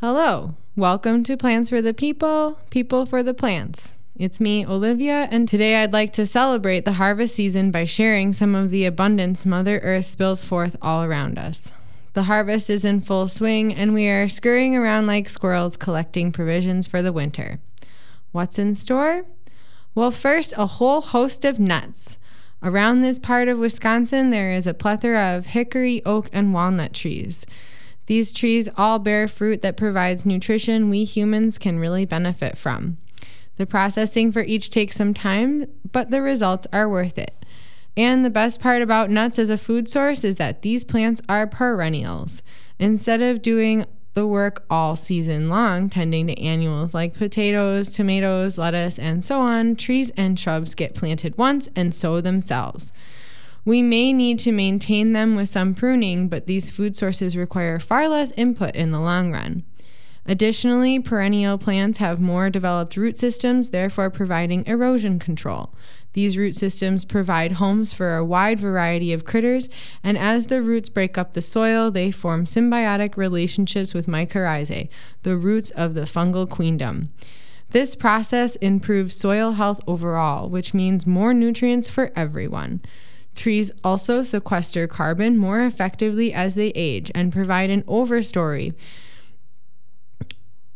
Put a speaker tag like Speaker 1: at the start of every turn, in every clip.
Speaker 1: Hello, welcome to Plants for the People, People for the Plants. It's me, Olivia, and today I'd like to celebrate the harvest season by sharing some of the abundance Mother Earth spills forth all around us. The harvest is in full swing, and we are scurrying around like squirrels collecting provisions for the winter. What's in store? Well, first, a whole host of nuts. Around this part of Wisconsin, there is a plethora of hickory, oak, and walnut trees. These trees all bear fruit that provides nutrition we humans can really benefit from. The processing for each takes some time, but the results are worth it. And the best part about nuts as a food source is that these plants are perennials. Instead of doing the work all season long, tending to annuals like potatoes, tomatoes, lettuce, and so on, trees and shrubs get planted once and sow themselves. We may need to maintain them with some pruning, but these food sources require far less input in the long run. Additionally, perennial plants have more developed root systems, therefore providing erosion control. These root systems provide homes for a wide variety of critters, and as the roots break up the soil, they form symbiotic relationships with mycorrhizae, the roots of the fungal queendom. This process improves soil health overall, which means more nutrients for everyone. Trees also sequester carbon more effectively as they age and provide an overstory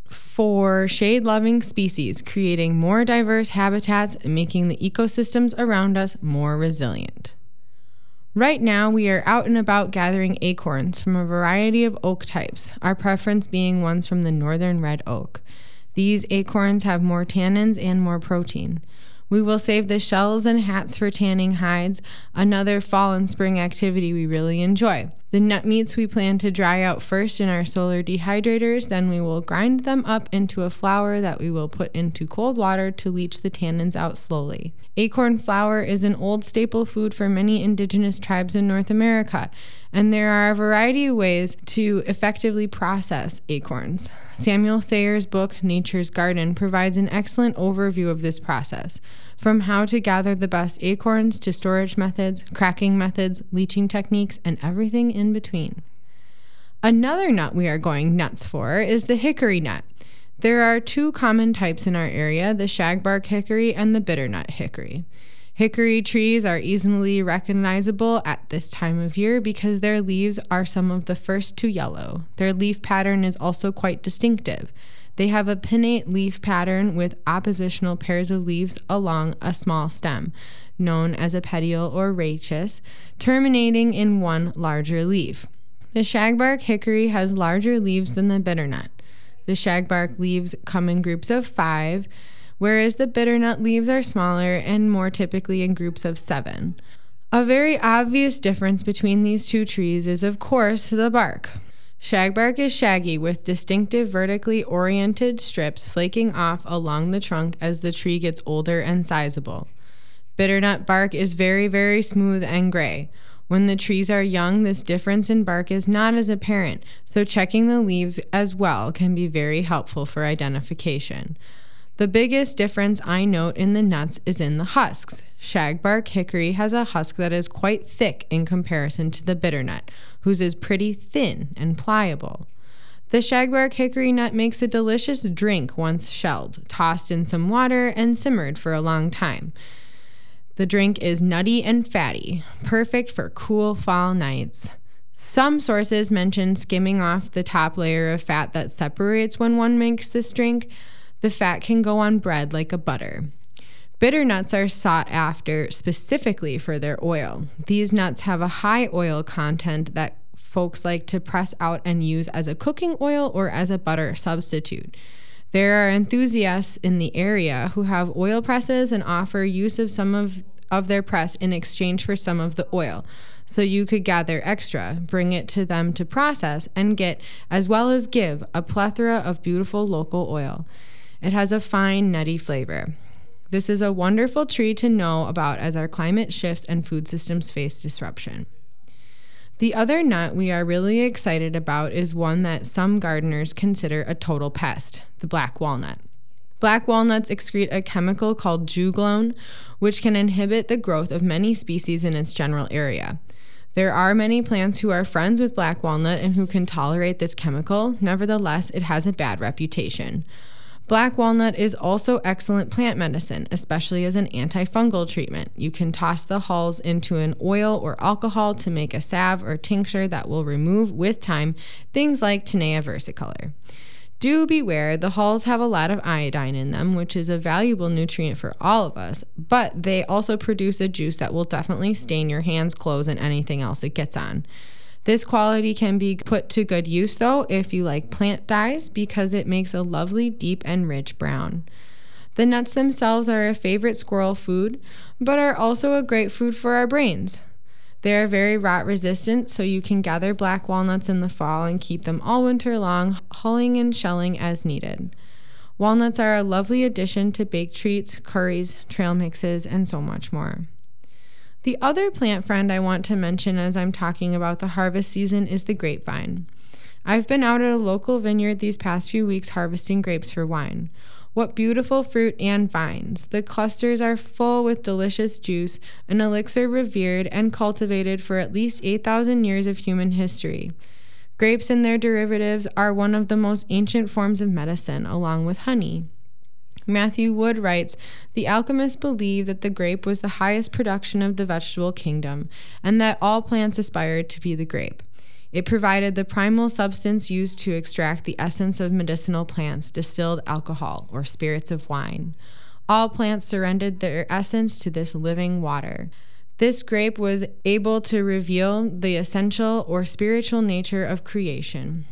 Speaker 1: for shade loving species, creating more diverse habitats and making the ecosystems around us more resilient. Right now, we are out and about gathering acorns from a variety of oak types, our preference being ones from the northern red oak. These acorns have more tannins and more protein. We will save the shells and hats for tanning hides, another fall and spring activity we really enjoy. The nut meats we plan to dry out first in our solar dehydrators, then we will grind them up into a flour that we will put into cold water to leach the tannins out slowly. Acorn flour is an old staple food for many indigenous tribes in North America, and there are a variety of ways to effectively process acorns. Samuel Thayer's book, Nature's Garden, provides an excellent overview of this process from how to gather the best acorns to storage methods, cracking methods, leaching techniques, and everything in between. Another nut we are going nuts for is the hickory nut. There are two common types in our area the shagbark hickory and the bitternut hickory. Hickory trees are easily recognizable at this time of year because their leaves are some of the first to yellow. Their leaf pattern is also quite distinctive. They have a pinnate leaf pattern with oppositional pairs of leaves along a small stem, known as a petiole or rachis, terminating in one larger leaf. The shagbark hickory has larger leaves than the bitternut. The shagbark leaves come in groups of five, whereas the bitternut leaves are smaller and more typically in groups of seven. A very obvious difference between these two trees is, of course, the bark. Shagbark is shaggy with distinctive vertically oriented strips flaking off along the trunk as the tree gets older and sizable. Bitternut bark is very, very smooth and gray. When the trees are young, this difference in bark is not as apparent, so checking the leaves as well can be very helpful for identification. The biggest difference I note in the nuts is in the husks. Shagbark hickory has a husk that is quite thick in comparison to the bitternut, whose is pretty thin and pliable. The shagbark hickory nut makes a delicious drink once shelled, tossed in some water, and simmered for a long time. The drink is nutty and fatty, perfect for cool fall nights. Some sources mention skimming off the top layer of fat that separates when one makes this drink. The fat can go on bread like a butter. Bitter nuts are sought after specifically for their oil. These nuts have a high oil content that folks like to press out and use as a cooking oil or as a butter substitute. There are enthusiasts in the area who have oil presses and offer use of some of, of their press in exchange for some of the oil. So you could gather extra, bring it to them to process, and get, as well as give, a plethora of beautiful local oil. It has a fine, nutty flavor. This is a wonderful tree to know about as our climate shifts and food systems face disruption. The other nut we are really excited about is one that some gardeners consider a total pest the black walnut. Black walnuts excrete a chemical called juglone, which can inhibit the growth of many species in its general area. There are many plants who are friends with black walnut and who can tolerate this chemical. Nevertheless, it has a bad reputation. Black walnut is also excellent plant medicine, especially as an antifungal treatment. You can toss the hulls into an oil or alcohol to make a salve or tincture that will remove, with time, things like Tinea versicolor. Do beware, the hulls have a lot of iodine in them, which is a valuable nutrient for all of us, but they also produce a juice that will definitely stain your hands, clothes, and anything else it gets on. This quality can be put to good use though if you like plant dyes because it makes a lovely deep and rich brown. The nuts themselves are a favorite squirrel food, but are also a great food for our brains. They are very rot resistant, so you can gather black walnuts in the fall and keep them all winter long, hulling and shelling as needed. Walnuts are a lovely addition to baked treats, curries, trail mixes, and so much more. The other plant friend I want to mention as I'm talking about the harvest season is the grapevine. I've been out at a local vineyard these past few weeks harvesting grapes for wine. What beautiful fruit and vines! The clusters are full with delicious juice, an elixir revered and cultivated for at least 8,000 years of human history. Grapes and their derivatives are one of the most ancient forms of medicine, along with honey. Matthew Wood writes The alchemists believed that the grape was the highest production of the vegetable kingdom, and that all plants aspired to be the grape. It provided the primal substance used to extract the essence of medicinal plants, distilled alcohol, or spirits of wine. All plants surrendered their essence to this living water. This grape was able to reveal the essential or spiritual nature of creation.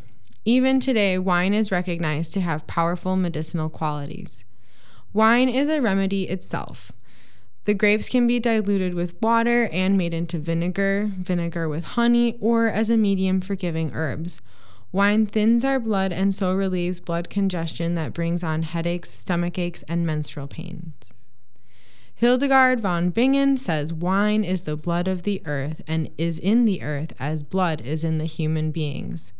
Speaker 1: Even today, wine is recognized to have powerful medicinal qualities. Wine is a remedy itself. The grapes can be diluted with water and made into vinegar, vinegar with honey, or as a medium for giving herbs. Wine thins our blood and so relieves blood congestion that brings on headaches, stomach aches, and menstrual pains. Hildegard von Bingen says wine is the blood of the earth and is in the earth as blood is in the human beings.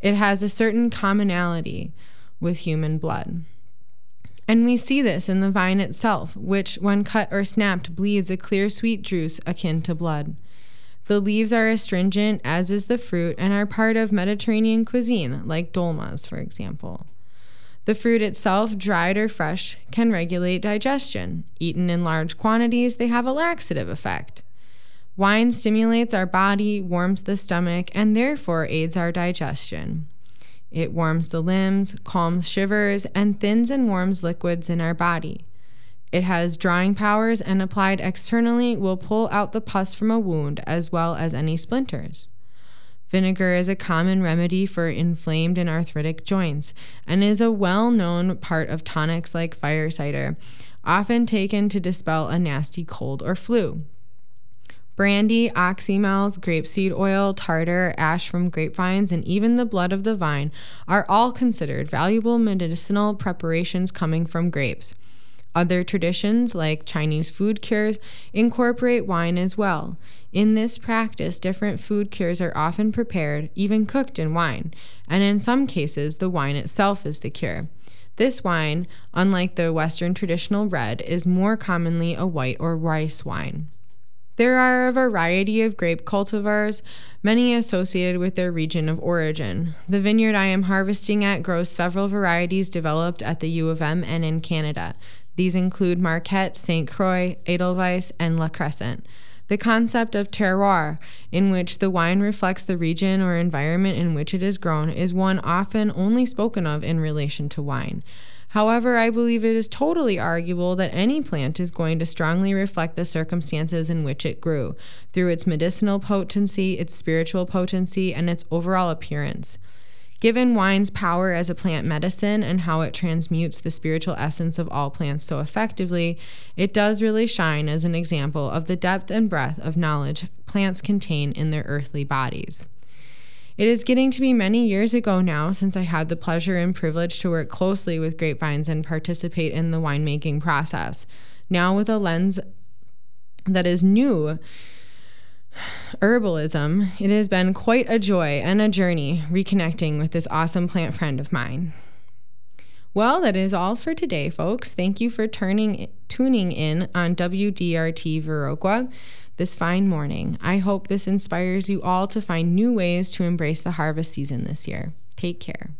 Speaker 1: It has a certain commonality with human blood. And we see this in the vine itself, which, when cut or snapped, bleeds a clear, sweet juice akin to blood. The leaves are astringent, as is the fruit, and are part of Mediterranean cuisine, like dolmas, for example. The fruit itself, dried or fresh, can regulate digestion. Eaten in large quantities, they have a laxative effect. Wine stimulates our body, warms the stomach, and therefore aids our digestion. It warms the limbs, calms shivers, and thins and warms liquids in our body. It has drying powers and applied externally will pull out the pus from a wound as well as any splinters. Vinegar is a common remedy for inflamed and arthritic joints and is a well known part of tonics like fire cider, often taken to dispel a nasty cold or flu. Brandy, oxymels, grapeseed oil, tartar, ash from grapevines, and even the blood of the vine are all considered valuable medicinal preparations coming from grapes. Other traditions, like Chinese food cures, incorporate wine as well. In this practice, different food cures are often prepared, even cooked in wine, and in some cases, the wine itself is the cure. This wine, unlike the Western traditional red, is more commonly a white or rice wine. There are a variety of grape cultivars, many associated with their region of origin. The vineyard I am harvesting at grows several varieties developed at the U of M and in Canada. These include Marquette, St. Croix, Edelweiss, and La Crescent. The concept of terroir, in which the wine reflects the region or environment in which it is grown, is one often only spoken of in relation to wine. However, I believe it is totally arguable that any plant is going to strongly reflect the circumstances in which it grew, through its medicinal potency, its spiritual potency, and its overall appearance. Given wine's power as a plant medicine and how it transmutes the spiritual essence of all plants so effectively, it does really shine as an example of the depth and breadth of knowledge plants contain in their earthly bodies. It is getting to be many years ago now since I had the pleasure and privilege to work closely with grapevines and participate in the winemaking process. Now, with a lens that is new, herbalism, it has been quite a joy and a journey reconnecting with this awesome plant friend of mine. Well, that is all for today, folks. Thank you for turning tuning in on WDRT Viroqua this fine morning. I hope this inspires you all to find new ways to embrace the harvest season this year. Take care.